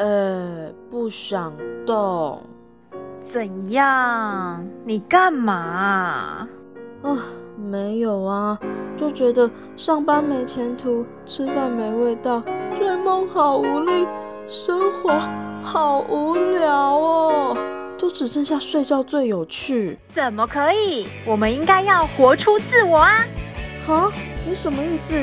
呃，不想动。怎样？你干嘛？啊，没有啊，就觉得上班没前途，吃饭没味道，追梦好无力，生活好无聊哦，就只剩下睡觉最有趣。怎么可以？我们应该要活出自我啊！哈，你什么意思？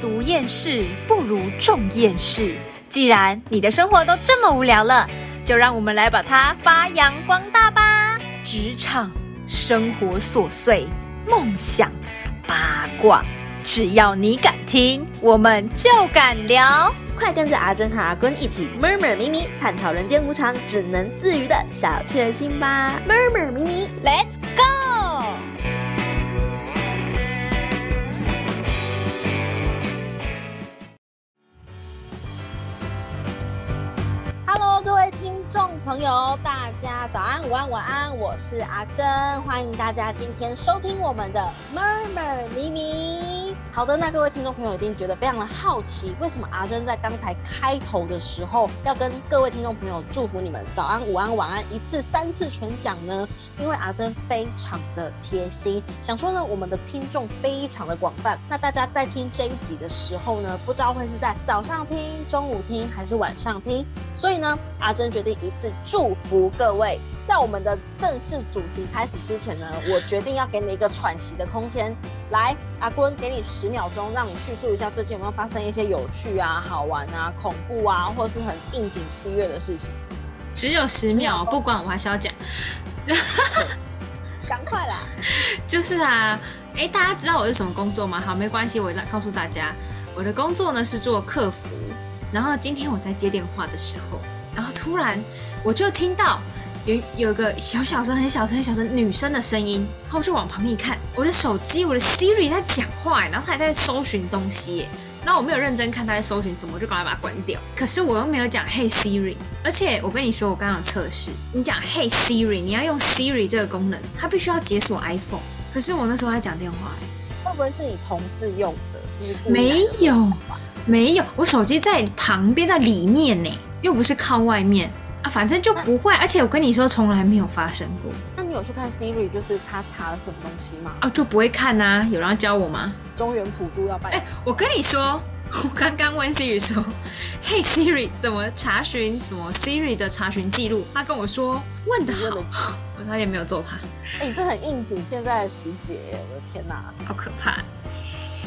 读厌世不如种厌世。既然你的生活都这么无聊了，就让我们来把它发扬光大吧！职场、生活琐碎、梦想、八卦，只要你敢听，我们就敢聊。快跟着阿珍和阿坤一起 murmur 咪咪，探讨人间无常，只能自娱的小确幸吧！murmur 咪咪，Let's go！朋友，大家早安、午安、晚安，我是阿珍，欢迎大家今天收听我们的 Murmur 咪咪。好的，那各位听众朋友一定觉得非常的好奇，为什么阿珍在刚才开头的时候要跟各位听众朋友祝福你们早安、午安、晚安一次三次全讲呢？因为阿珍非常的贴心，想说呢，我们的听众非常的广泛，那大家在听这一集的时候呢，不知道会是在早上听、中午听还是晚上听，所以呢，阿珍决定。一次祝福各位，在我们的正式主题开始之前呢，我决定要给你一个喘息的空间。来，阿坤，给你十秒钟，让你叙述一下最近有没有发生一些有趣啊、好玩啊、恐怖啊，或是很应景七月的事情。只有十秒，不管我还是要讲。赶快啦！就是啊，哎，大家知道我是什么工作吗？好，没关系，我来告诉大家，我的工作呢是做客服。然后今天我在接电话的时候。然后突然，我就听到有有个小小声、很小声、很小声女生的声音，然后我就往旁边一看，我的手机，我的 Siri 在讲话，然后它还在搜寻东西，然后我没有认真看它在搜寻什么，我就赶快把它关掉。可是我又没有讲 Hey Siri，而且我跟你说，我刚刚测试，你讲 Hey Siri，你要用 Siri 这个功能，它必须要解锁 iPhone。可是我那时候在讲电话，会不会是你同事用的？没有，没有，我手机在旁边，在里面呢。又不是靠外面啊，反正就不会。而且我跟你说，从来没有发生过。那你有去看 Siri，就是他查了什么东西吗？啊，就不会看呐。有人要教我吗？中原普渡要拜。哎，我跟你说，我刚刚问 Siri 说，嘿 Siri，怎么查询什么 Siri 的查询记录？他跟我说，问的好，我差点没有揍他。哎，这很应景现在的时节，我的天哪，好可怕。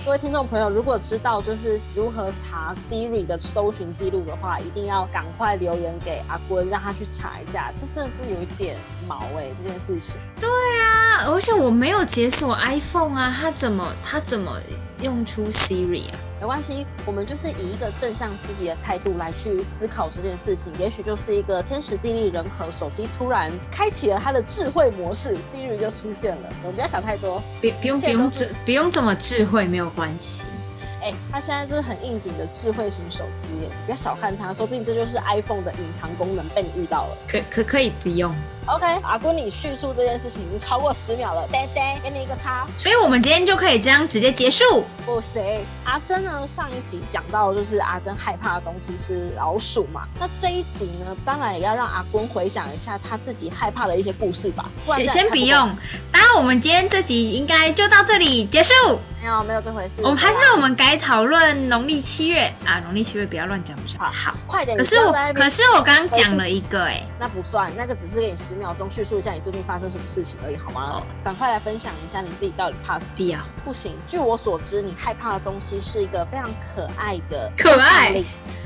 各位听众朋友，如果知道就是如何查 Siri 的搜寻记录的话，一定要赶快留言给阿坤，让他去查一下。这真的是有一点毛哎，这件事情。对啊，而且我没有解锁 iPhone 啊，他怎么他怎么用出 Siri 啊？没关系，我们就是以一个正向积极的态度来去思考这件事情，也许就是一个天时地利人和，手机突然开启了它的智慧模式，Siri 就出现了。我们不要想太多，别不用不用智不用这么智慧，没有关系。哎，它现在这是很应景的智慧型手机，你不要小看它，说不定这就是 iPhone 的隐藏功能被你遇到了。可可可以不用。OK，阿姑，你叙述这件事情已经超过十秒了，呆呆，给你一个叉。所以，我们今天就可以这样直接结束。不行，阿珍呢？上一集讲到，就是阿珍害怕的东西是老鼠嘛。那这一集呢，当然也要让阿坤回想一下他自己害怕的一些故事吧。先先不用，当然我们今天这集应该就到这里结束。没有，没有这回事。我们还是我们改讨论农历七月啊，农历七月不要乱讲，不是好，好，快点。可是我，可是我刚刚讲了一个，哎，那不算，那个只是给你十秒钟叙述一下你最近发生什么事情而已，好吗？赶快来分享一下你自己到底怕什么？必要？不行。据我所知，你害怕的东西是一个非常可爱的，可爱，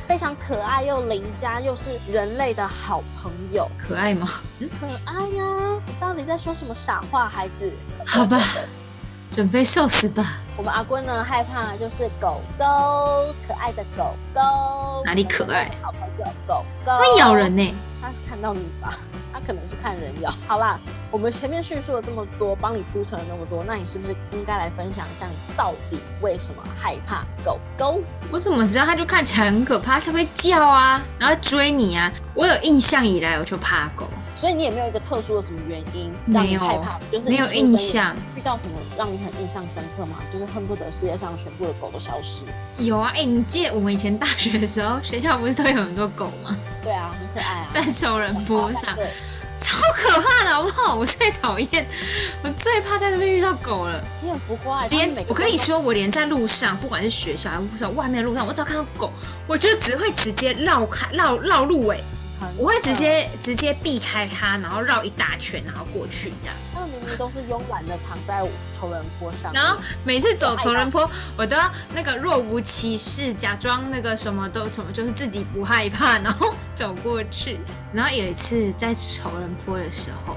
非常可爱又邻家，又是人类的好朋友。可爱吗？可爱呀！你到底在说什么傻话，孩子？好吧。准备受死吧！我们阿坤呢，害怕就是狗狗，可爱的狗狗，哪里可爱？好朋友狗狗会咬人呢？它是看到你吧？它可能是看人咬。好啦，我们前面叙述了这么多，帮你铺陈了那么多，那你是不是应该来分享一下你到底为什么害怕狗狗？我怎么知道？它就看起来很可怕，它会叫啊，然后追你啊。我有印象以来，我就怕狗。所以你也没有一个特殊的什么原因让你害怕，就是没有印象遇到什么让你很印象深刻吗？就是恨不得世界上全部的狗都消失。有啊，哎，你记得我们以前大学的时候，学校不是都有很多狗吗？对啊，很可爱啊，在仇人坡上，对，超可怕的好不好？我最讨厌，我最怕在那边遇到狗了。你很浮夸欸，连我跟你说，我连在路上，不管是学校还是外面的路上，我只要看到狗，我就只会直接绕开绕绕路尾，很我会直接直接避开它，然后绕一大圈，然后过去这样。他们明明都是慵懒的躺在仇人坡上，然后每次走仇人坡，我都要那个若无其事，假装那个什么都什么，就是自己不害怕，然后走过去。然后有一次在仇人坡的时候，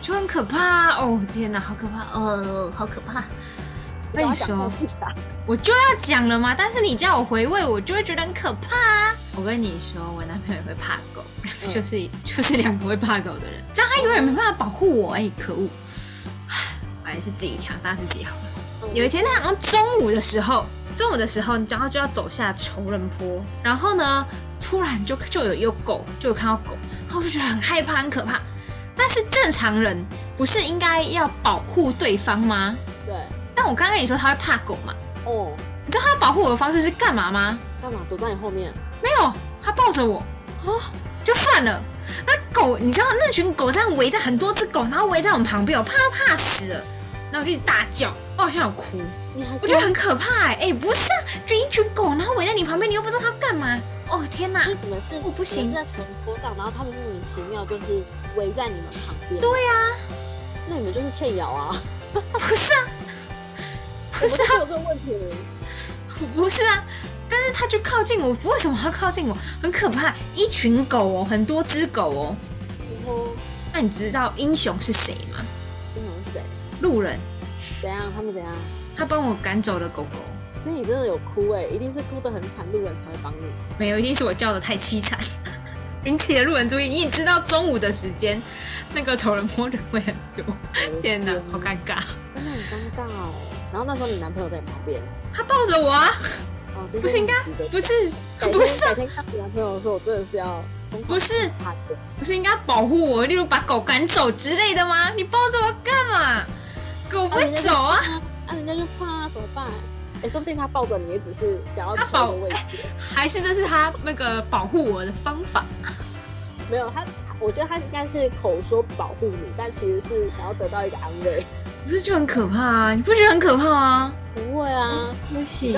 就很可怕哦！天哪，好可怕哦，好可怕！你赶快讲跟你说我就要讲了嘛，但是你叫我回味，我就会觉得很可怕啊。我跟你说，我男朋友也会怕狗，就是就是两个会怕狗的人，这样他永远没办法保护我，哎、可恶！唉我还是自己强大自己好了。有一天，他好像中午的时候，中午的时候，你然后就要走下仇人坡，然后呢，突然就就有有狗，就有看到狗，然后我就觉得很害怕、很可怕。但是正常人不是应该要保护对方吗？对，但我刚刚跟你说他会怕狗嘛，哦，你知道他保护我的方式是干嘛吗？干嘛躲在你后面没有，他抱着我啊？就算了。那狗，你知道那群狗这样围在很多只狗，然后围在我们旁边，我怕都怕死了。然后我就一直大叫，我好像有哭，我觉得很可怕哎、哎、不是啊，就一群狗，然后围在你旁边，你又不知道它干嘛。哦天哪我不行是在城坡上，然后他们莫名其妙就是围在你们旁边。对呀、那你们就是欠咬啊！不是啊，不是啊，有这个问题。不是啊。但是它就靠近我，为什么它靠近我？很可怕，一群狗哦，很多只狗哦。然后那你知道英雄是谁吗？英雄是谁？路人，怎样？他们怎样？他帮我赶走了狗狗。所以你真的有哭哎、一定是哭得很惨，路人才会帮你。没有，一定是我叫的太凄惨，引起了路人注意。你也知道中午的时间，那个仇人摸人会很多。天哪，好尴尬！真的很尴尬哦。然后那时候你男朋友在你旁边，他抱着我啊，哦，这不是应该不是不是啊改天看你男朋友的时候，我真的是要不是他的。不是应该保护我，例如把狗赶走之类的吗？你抱着我干嘛？狗不会走啊！啊，人家就怕啊，怎么办？哎、说不定他抱着你也只是想要求他抱个慰藉，还是这是他那个保护我的方法？没有他，我觉得他应该是口说保护你，但其实是想要得到一个安慰。可是就很可怕啊！你不觉得很可怕吗？不会啊，不行，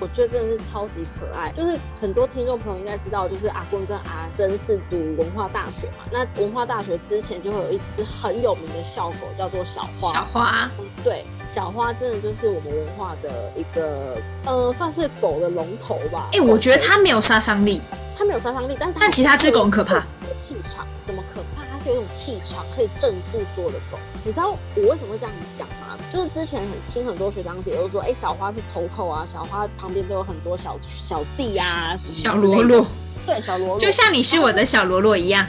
我觉得真的是超级可爱。就是很多听众朋友应该知道，就是阿坤跟阿珍是读文化大学嘛。那文化大学之前就会有一只很有名的校狗，叫做小花。小花对，小花真的就是我们文化的一个，呃，算是狗的龙头吧。哎、我觉得它没有杀伤力，它没有杀伤力，但是它但其他只狗很可怕。有气场，什么可怕？它是有一种气场可以镇住所有的狗。你知道我为什么会这样讲吗？就是之前很听很多学长姐都说，哎、小花是头头啊，小花旁边都有很多小小弟啊，什么小罗罗，对，小罗罗，就像你是我的小罗罗一样。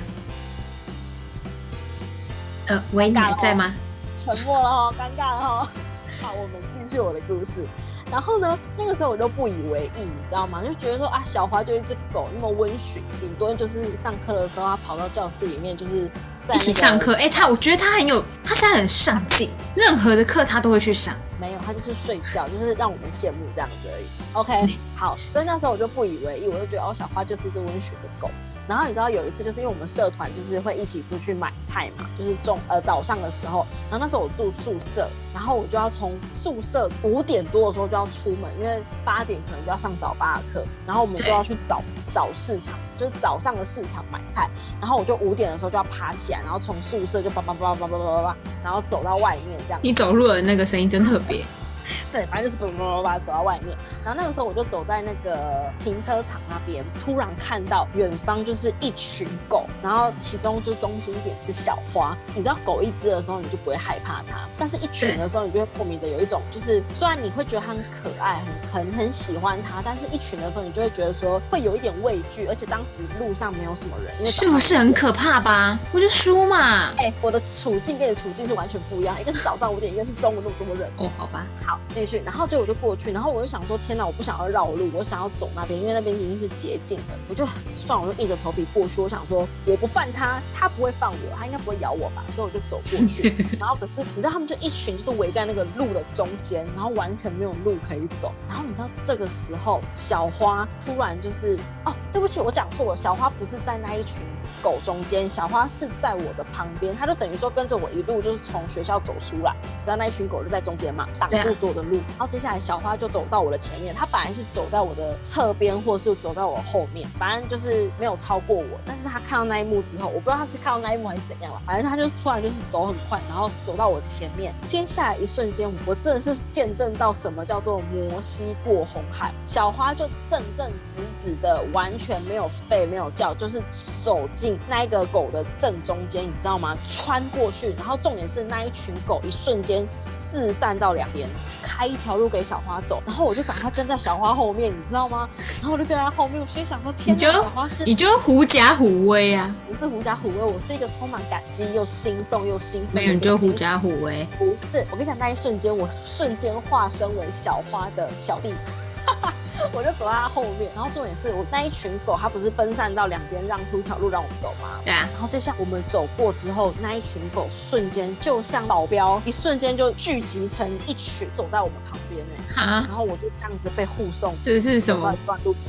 呃，喂，你还在吗？沉默了哦，尴尬了哈。好，我们继续我的故事。然后呢，那个时候我就不以为意，你知道吗？就觉得说啊，小花就一只狗，那么温驯，顶多就是上课的时候，它跑到教室里面，就是在、一起上课，哎、他我觉得他很有，他现在很上进，任何的课他都会去上。没有，他就是睡觉，就是让我们羡慕这样子而已。OK，好，所以那时候我就不以为意，我就觉得哦，小花就是一只温驯的狗。然后你知道有一次，就是因为我们社团就是会一起出去买菜嘛，就是中呃早上的时候，然后那时候我住宿舍，然后我就要从宿舍五点多的时候就要出门，因为八点可能就要上早八的课，然后我们就要去早早市场，就是早上的市场买菜，然后我就五点的时候就要爬起来，然后从宿舍就叭叭叭叭叭叭叭叭，然后走到外面这样。你走路的那个声音真特别。对，反正就是叭叭叭叭走到外面，然后那个时候我就走在那个停车场那边，突然看到远方就是一群狗，然后其中就中心点是小花。你知道狗一只的时候你就不会害怕它，但是一群的时候你就会莫名的有一种就是，虽然你会觉得它很可爱，很很很喜欢它，但是一群的时候你就会觉得说会有一点畏惧，而且当时路上没有什么人，因为是不是很可怕吧？我就说嘛。哎、我的处境跟你的处境是完全不一样，一个是早上五点，一个是中午那么多人。哦，好吧，好，继续，然后结果我就过去，然后我就想说，天哪，我不想要绕路，我想要走那边，因为那边已经是捷径了。我就算了，我就硬着头皮过去。我想说，我不犯他，他不会犯我，他应该不会咬我吧？所以我就走过去。然后可是你知道，他们就一群就是围在那个路的中间，然后完全没有路可以走。然后你知道这个时候，小花突然就是哦，对不起，我讲错了，小花不是在那一群狗中间，小花是在我的旁边，它就等于说跟着我一路就是从学校走出来，然后那一群狗就在中间嘛，挡住所有的路，然后接下来小花就走到我的前面，它本来是走在我的侧边或是走到我后面，反正就是没有超过我，但是它看到那一幕之后，我不知道它是看到那一幕还是怎样了，反正它就突然就是走很快，然后走到我前面，接下来一瞬间，我真的是见证到什么叫做摩西过红海，小花就正正直直的，完全没有吠没有叫，就是走进那一个狗的正中间，你知道吗？穿过去，然后重点是那一群狗一瞬间四散到两边，开一条路给小花走，然后我就赶快跟在小花后面，你知道吗？然后我就跟在后面，我心想说：天哪，小花是你就狐假虎威啊，不是狐假虎威？我是一个充满感激又心动又兴奋没有你就狐假虎威。不是，我跟你讲，那一瞬间，我瞬间化身为小花的小弟，我就走在他后面。然后重点是我那一群狗，它不是分散到两边，让出一条路让我们走吗？对啊，然后就像我们走过之后，那一群狗瞬间就像保镖，一瞬间就聚集成一群，走在我们旁边哎。哈然，后我就这样子被护送。这是什么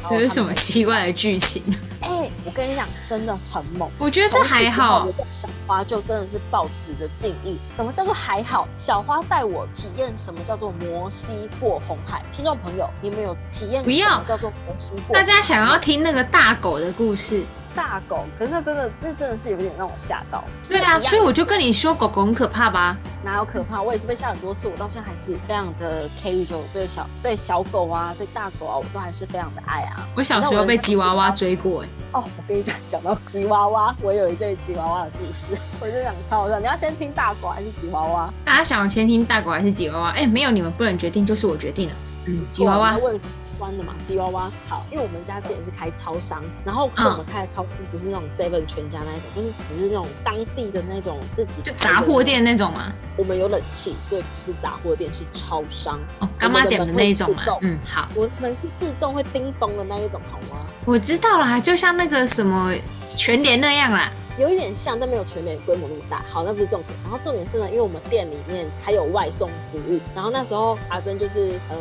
这是什么奇怪的剧情？哎、我跟你讲，真的很猛。我觉得这还好小花就真的是保持着敬意。什么叫做还好？小花带我体验什么叫做摩西过红海。听众朋友，你们有体验不要什么叫做摩西过？大家想要听那个大狗的故事，大狗，可是那真的那真的是有点让我吓到。对啊，所以我就跟你说，狗狗很可怕吧？哪有可怕？我也是被吓很多次，我到现在还是非常的 casual，对小对小狗啊，对大狗啊，我都还是非常的爱啊。我小时候被吉娃娃追过，哎，哦，我跟你讲，讲到吉娃娃，我有一件吉娃娃的故事，我就想超好笑。你要先听大狗还是吉娃娃？大家想先听大狗还是吉娃娃？哎，没有，你们不能决定，就是我决定了。嗯，吉娃娃问起酸的嘛，吉娃娃好，因为我们家之前是开超商，然后可是我们开的超商不是那种 seven 全家那一种，就是只是那种当地的那种自己就杂货店那种嘛。我们有冷气，所以不是杂货店，是超商。哦，干妈点的那一种嘛。嗯，好，我们是自动会叮咚的那一种，好吗？我知道啦，就像那个什么全联那样啦。有一点像，但没有全联规模那么大。好，那不是重点。然后重点是呢，因为我们店里面还有外送服务，然后那时候阿珍就是呃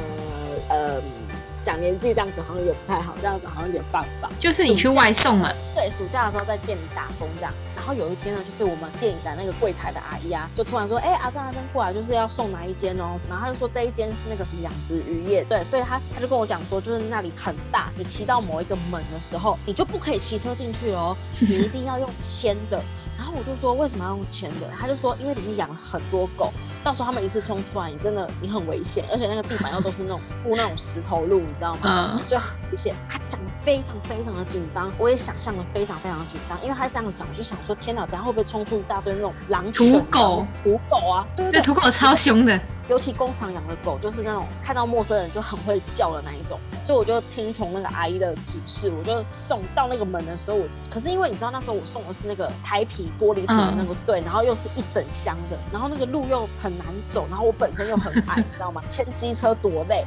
呃讲年纪这样子好像也不太好，这样子好像有点棒棒。就是你去外送嘛，对，暑假的时候在店里打工这样。然后有一天呢，就是我们店里的那个柜台的阿姨啊，就突然说：“哎、阿珍阿珍过来，就是要送哪一间哦。”然后他就说这一间是那个什么养殖渔业，对，所以他他就跟我讲说，就是那里很大，你骑到某一个门的时候，你就不可以骑车进去哦，你一定要用牵的。然后我就说为什么要用牵的？他就说因为里面养了很多狗，到时候他们一次冲出来，你真的你很危险，而且那个地板又都是那种铺那种石头路，你知道吗？嗯，所以很危险。他讲的非常非常的紧张，我也想象的非常非常的紧张，因为他这样讲，我就想说天哪，等一下会不会冲出一大堆那种狼土狗、土狗啊？对这对对，土狗超凶的。尤其工厂养的狗，就是那种看到陌生人就很会叫的那一种，所以我就听从那个阿姨的指示，我就送到那个门的时候，我可是因为你知道那时候我送的是那个台皮玻璃瓶的那个对，然后又是一整箱的，然后那个路又很难走，然后我本身又很矮，你知道吗？牵机车多累，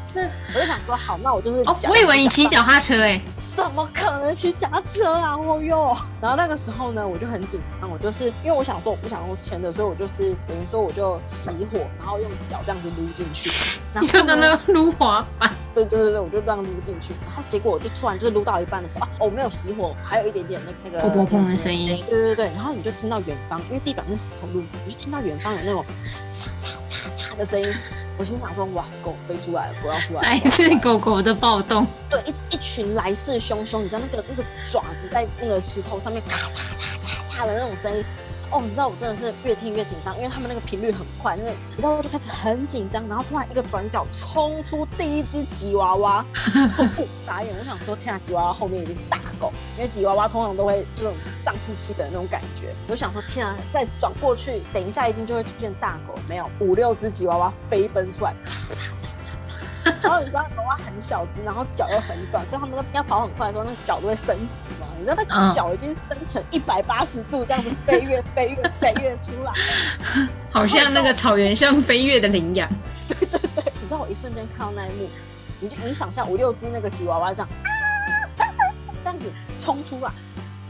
我就想说好，那我就是哦，我以为你骑脚踏车哎，怎么可能骑脚踏车啊？哦哟！然后那个时候呢，我就很紧张，我就是因为我想说我不想用牵的，所以我就是等于说我就熄火，然后用脚这样子撸进去。然你说后呢的那个撸滑板，对对对对，我就这样撸进去，然后结果我就突然就是撸到一半的时候啊，哦，没有熄火，还有一点点那那个砰砰砰的声音对对对，然后你就听到远方，因为地板是石头路，你就听到远方有那种嚓嚓嚓嚓嚓的声音。我心想说，哇，狗飞出来了，不要出来了。来狗要出来了自狗狗的暴动。对，一一群来势汹汹，你知道那个那个爪子在那个石头上面咔嚓嚓嚓嚓的那种声音。哦，你知道我真的是越听越紧张，因为他们那个频率很快，因为你知道我就开始很紧张，然后突然一个转角冲出第一只吉娃娃，我傻眼，我想说天啊，吉娃娃后面一定是大狗，因为吉娃娃通常都会这种仗势欺人那种感觉，我想说天啊，再转过去，等一下一定就会出现大狗，没有五六只吉娃娃飞奔出来，嚓嚓嚓然后你知道娃娃很小只，然后脚又很短，所以他们要跑很快的时候，那个脚都会伸直嘛。你知道那嗯个脚已经伸成一百八十度，这样子飞跃、飞跃、飞跃出来。好像那个草原上飞跃的羚羊，对对对你知道我一瞬间看到那一幕，你就你想象五六只那个吉娃娃这样啊这样子冲出来，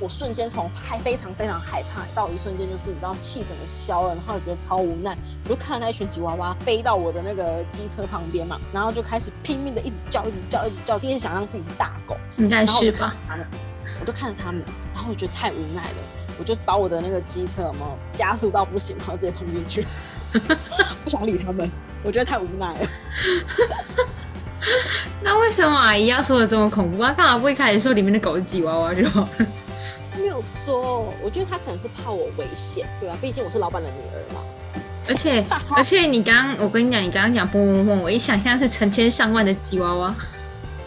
我瞬间从害非常非常害怕到一瞬间就是你知道气整个消了，然后我觉得超无奈，我就看到那一群吉娃娃飞到我的那个机车旁边嘛，然后就开始拼命的一直叫，一直叫，一直叫，一直想让自己是大狗。应该是吧？我就看着他们，然后我觉得太无奈了，我就把我的那个机车有没有加速到不行，然后直接冲进去，不想理他们，我觉得太无奈了。那为什么阿姨要说的这么恐怖？她干嘛不一开始说里面的狗是吉娃娃就好了？没有说，我觉得他可能是怕我危险，对吧、毕竟我是老板的女儿嘛。而且 而且你刚刚，我跟你讲，你刚刚讲砰砰砰，我一想象是成千上万的吉娃娃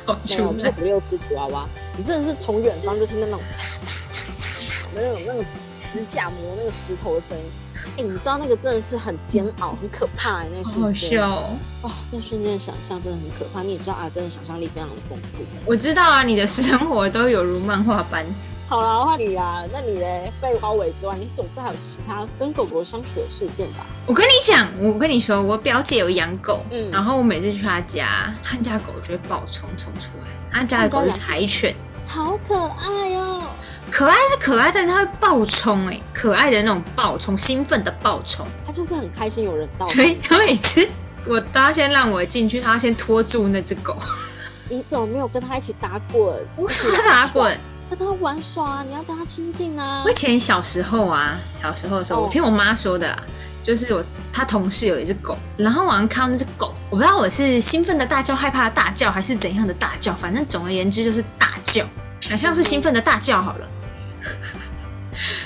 跑没有，出就是来，五六只吉娃娃，你真的是从远方就听到那种嚓嚓嚓嚓嚓的那种那种指甲磨那个石头的声音。哎、你知道那个真的是很煎熬、很可怕的、那瞬间。哦，那瞬间的想象真的很可怕。你也知道啊，真的想象力非常的丰富。我知道啊，你的生活都有如漫画般。好啦，换你啦。那你嘞？被包围之外，你总之还有其他跟狗狗相处的事件吧？我跟你讲，我跟你说，我表姐有养狗，嗯然后我每次去她家，她家狗就会暴冲冲出来。她家的狗是柴犬，好可爱哦！可爱是可爱，但它会暴冲哎、可爱的那种暴冲，兴奋的暴冲。它就是很开心有人到。所以她每次我他先让我进去，她要先拖住那只狗，你怎么没有跟它一起打滚？我说她打滚。跟他玩耍啊！你要跟他亲近啊我以！前小时候啊，小时候的时候，哦我听我妈说的啊，就是我她同事有一只狗，然后晚上看到那只狗，我不知道我是兴奋的大叫、害怕的大叫，还是怎样的大叫，反正总而言之就是大叫，想象是兴奋的大叫好了。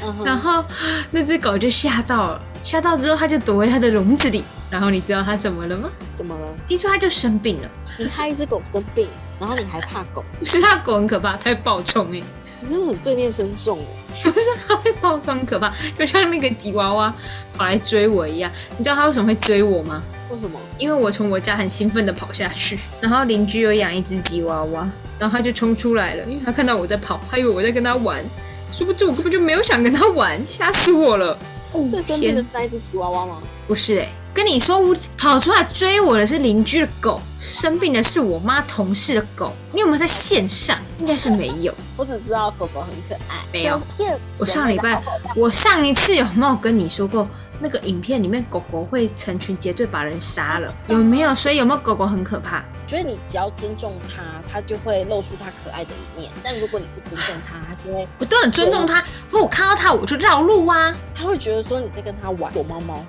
嗯 然后那只狗就吓到了，吓到之后它就躲回它的笼子里。然后你知道它怎么了吗？怎么了？听说它就生病了，你害一只狗生病，然后你还怕狗，不 是他狗很可怕，它会暴冲哎、你真的很罪孽深重哦。不是它会暴冲很可怕，就像那个吉娃娃跑来追我一样。你知道它为什么会追我吗？为什么？因为我从我家很兴奋的跑下去，然后邻居有养一只吉娃娃，然后它就冲出来了，因为它看到我在跑，它以为我在跟它玩，殊不知我根本就没有想跟它玩，吓死我了。哦最生病的是那一只吉娃娃吗？不是哎、跟你说，我跑出来追我的是邻居的狗，生病的是我妈同事的狗。你有没有在线上？应该是没有。我只知道狗狗很可爱，没有骗我上礼拜，我上一次有没有跟你说过，那个影片里面狗狗会成群结队把人杀了？有没有？所以有没有狗狗很可怕？觉得你只要尊重它，它就会露出它可爱的一面。但如果你不尊重它，它就会，我都很尊重它，不过我看到它我就绕路啊。它会觉得说你在跟它玩躲猫猫。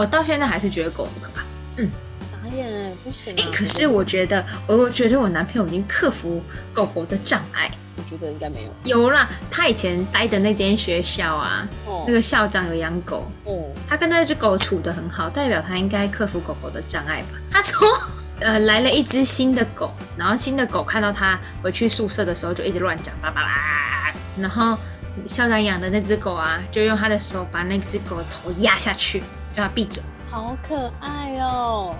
我到现在还是觉得狗很可怕。嗯傻眼哎，不行、啊。哎、可是我觉得，我觉得我男朋友已经克服狗狗的障碍。我觉得应该没有。有啦，他以前待的那间学校啊，哦那个校长有养狗，哦，他跟那只狗处得很好，代表他应该克服狗狗的障碍吧？他说，呃，来了一只新的狗，然后新的狗看到他回去宿舍的时候就一直乱讲，叭叭啦，然后校长养的那只狗啊，就用他的手把那只狗的头压下去，叫它闭嘴。好可爱哦。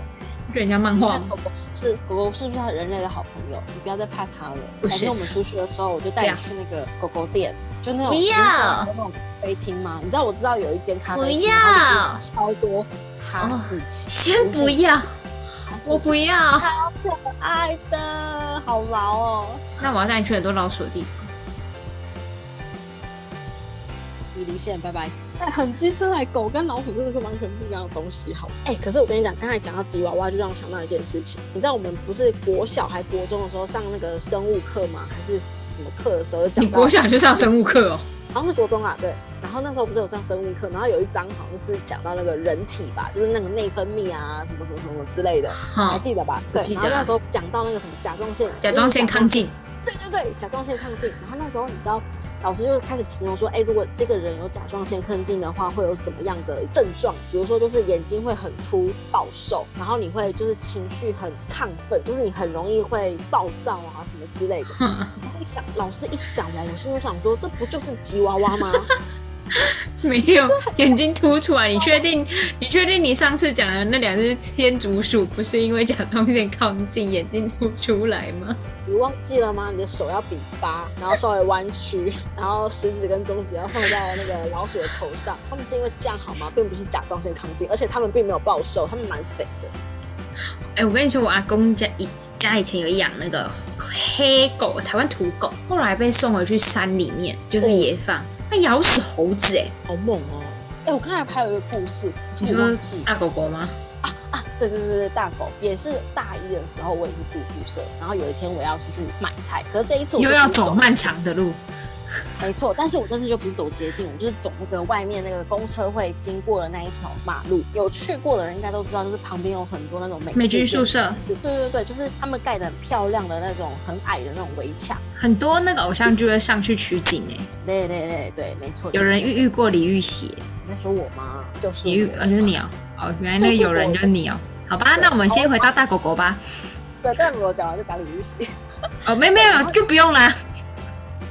就人家漫画狗狗是不是狗狗是不是人类的好朋友？你不要再怕它了。不是改天我们出去的时候，我就带你去那个狗狗店，就那种不要那种咖啡厅吗？你知道我知道有一间咖啡厅，不要超多哈士奇。先不要，我不要。超可爱的，好毛哦。那我要带你去很多老鼠的地方。你离线，拜拜。哎，很机车哎，狗跟老鼠真的是完全不一样的东西，好。哎，可是我跟你讲，刚才讲到吉娃娃，就让我想到一件事情。你知道我们不是国小还国中的时候上那个生物课吗？还是什么课的时候讲你国小就上生物课哦？好像是国中啊，对。然后那时候不是有上生物课，然后有一章好像是讲到那个人体吧，就是那个内分泌啊，什么什么什么之类的，你还，记得吧？对。然后那时候讲到那个什么甲状腺，甲状腺亢进，对对对，甲状腺亢进。然后那时候你知道，老师就开始形容说，哎，如果这个人有甲状腺亢进的话，会有什么样的症状？比如说，就是眼睛会很凸、暴瘦，然后你会就是情绪很亢奋，就是你很容易会暴躁啊什么之类的。你知道一想，老师一讲完，我心里想说，这不就是吉娃娃吗？没有眼睛凸出来。你确定？你确定你上次讲的那两只天竺鼠不是因为甲状腺亢进眼睛凸出来吗？你忘记了吗？你的手要比八，然后稍微弯曲，然后食指跟中指要放在那个老鼠的头上。他们是因为这样好吗？并不是甲状腺亢进，而且他们并没有暴瘦，他们蛮肥的。哎、我跟你说，我阿公家以家以前有养那个黑狗，台湾土狗，后来被送回去山里面，就是野放，它咬死猴子、哎，好猛哦！哎、我刚才还有一个故事，可是你说我忘记大狗狗吗？啊啊，对对对对，大狗也是大一的时候，我也是住宿舍，然后有一天我要出去买菜，可是这一次我就又要走漫长的路，没错，但是我这次就不是走捷径，我就是走那个外面那个公车会经过的那一条马路。有去过的人应该都知道，就是旁边有很多那种美美军宿舍是对对对，就是他们盖的很漂亮的那种很矮的那种围墙。很多那个偶像剧会上去取景哎，对对对对，没错。有人就是遇遇过李玉玺，你在说我吗？就是我李玉呃就是你哦，哦原来那个有人就是你哦，好吧，那我们先回到大狗狗吧。对，但我讲完就打李玉玺。哦，没没有就不用啦。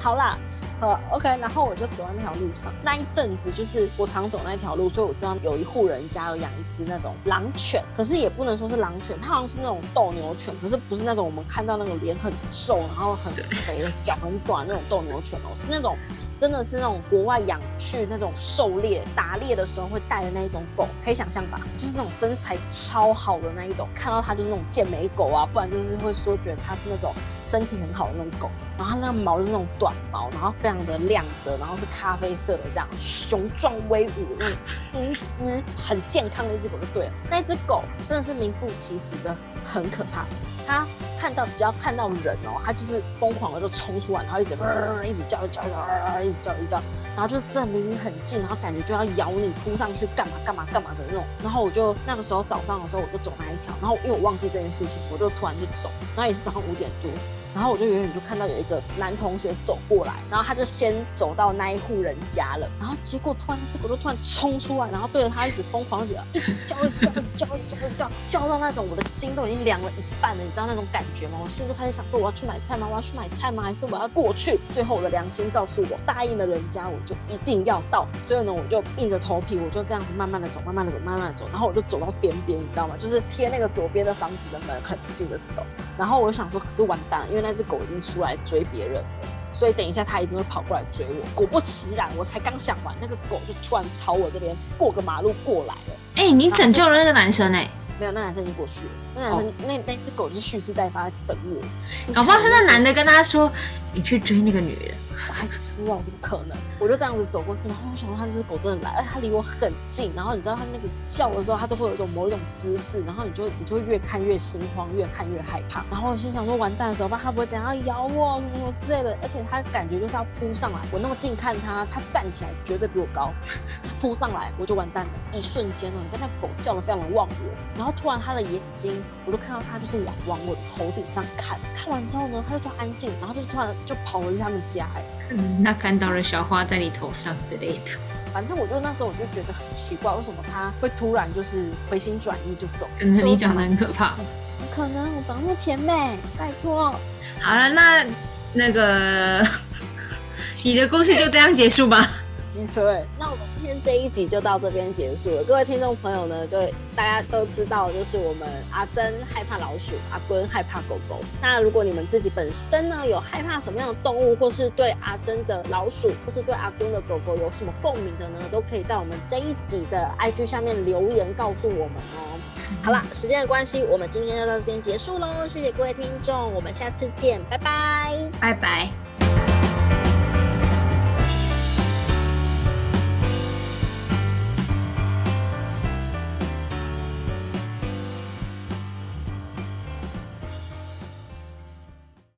好啦，呃，OK，然后我就走在那条路上，那一阵子就是我常走那条路，所以我知道有一户人家有养一只那种狼犬，可是也不能说是狼犬，它好像是那种斗牛犬，可是不是那种我们看到那种脸很瘦，然后很肥的脚很短那种斗牛犬哦，是那种真的是那种国外养去那种狩猎打猎的时候会带的那一种狗，可以想象吧？就是那种身材超好的那一种，看到它就是那种健美狗啊，不然就是会说觉得它是那种身体很好的那种狗。然后它那个毛就是那种短毛，然后非常的亮泽，然后是咖啡色的这样，雄壮威武那种英姿，很健康的一只狗就对了。那只狗真的是名副其实的很可怕。它看到只要看到人哦，它就是疯狂的就冲出来，然后一直、呃、一直叫，一直叫，一直叫，一直叫，一直叫，然后就是真的离你很近，然后感觉就要咬你，扑上去干嘛干嘛干嘛的那种。然后我就那个时候早上的时候，我就走那一条，然后因为我忘记这件事情，我就突然就走，然后也是早上五点多，然后我就远远就看到有一个男同学走过来，然后他就先走到那一户人家了，然后结果突然这只狗就突然冲出来，然后对着他一直疯狂的一直叫，一直叫，一直叫，一直叫，一直叫，叫到那种我的心都已经凉了一半了，你知道那种感觉吗？我心就开始想说我要去买菜吗？我要去买菜吗？还是我要过去？最后我的良心告诉我，答应了人家我就一定要到，所以呢我就硬着头皮，我就这样子慢慢的走，慢慢的走，慢慢的走，然后我就走到边边，你知道吗？就是贴那个左边的房子的门很近的走，然后我就想说，可是完蛋了，因为那只狗已经出来追别人了，所以等一下它一定会跑过来追我。果不其然，我才刚想完，那个狗就突然朝我这边过个马路过来了。哎、你拯救了那个男生哎、没有，那男生已经过去了。那男生、那那只狗就是蓄势待发，在等我。搞不好是那男的跟他说，你去追那个女人。白痴哦，怎么可能？我就这样子走过去，然后我想到，它这只狗真的来，而且它离我很近，然后你知道它那个叫的时候，它都会有一种某一种姿势，然后你就你就会越看越心慌，越看越害怕。然后我心想说，完蛋了，怎么办？它不会等下咬我什么什么之类的？而且它感觉就是要扑上来，我那么近看它，它站起来绝对比我高，它扑上来我就完蛋了。一瞬间哦，你知道那狗叫的非常的忘我，然后突然它的眼睛，我就看到它就是往往我的头顶上看，看完之后呢，它就突然安静，然后就突然就跑回去他们家、哎。嗯，那看到了小花在你头上之类的。反正我就那时候我就觉得很奇怪，为什么他会突然就是回心转意就走？嗯，你长得很可怕。怎么可能？我长得那么甜美，拜托。好了，那那个 你的故事就这样结束吧。机车哎，那我们今天这一集就到这边结束了。各位听众朋友呢，就大家都知道，就是我们阿珍害怕老鼠，阿坤害怕狗狗。那如果你们自己本身呢有害怕什么样的动物，或是对阿珍的老鼠，或是对阿坤的狗狗有什么共鸣的呢，都可以在我们这一集的 IG 下面留言告诉我们哦。好了，时间的关系，我们今天就到这边结束喽，谢谢各位听众，我们下次见，拜拜。拜拜。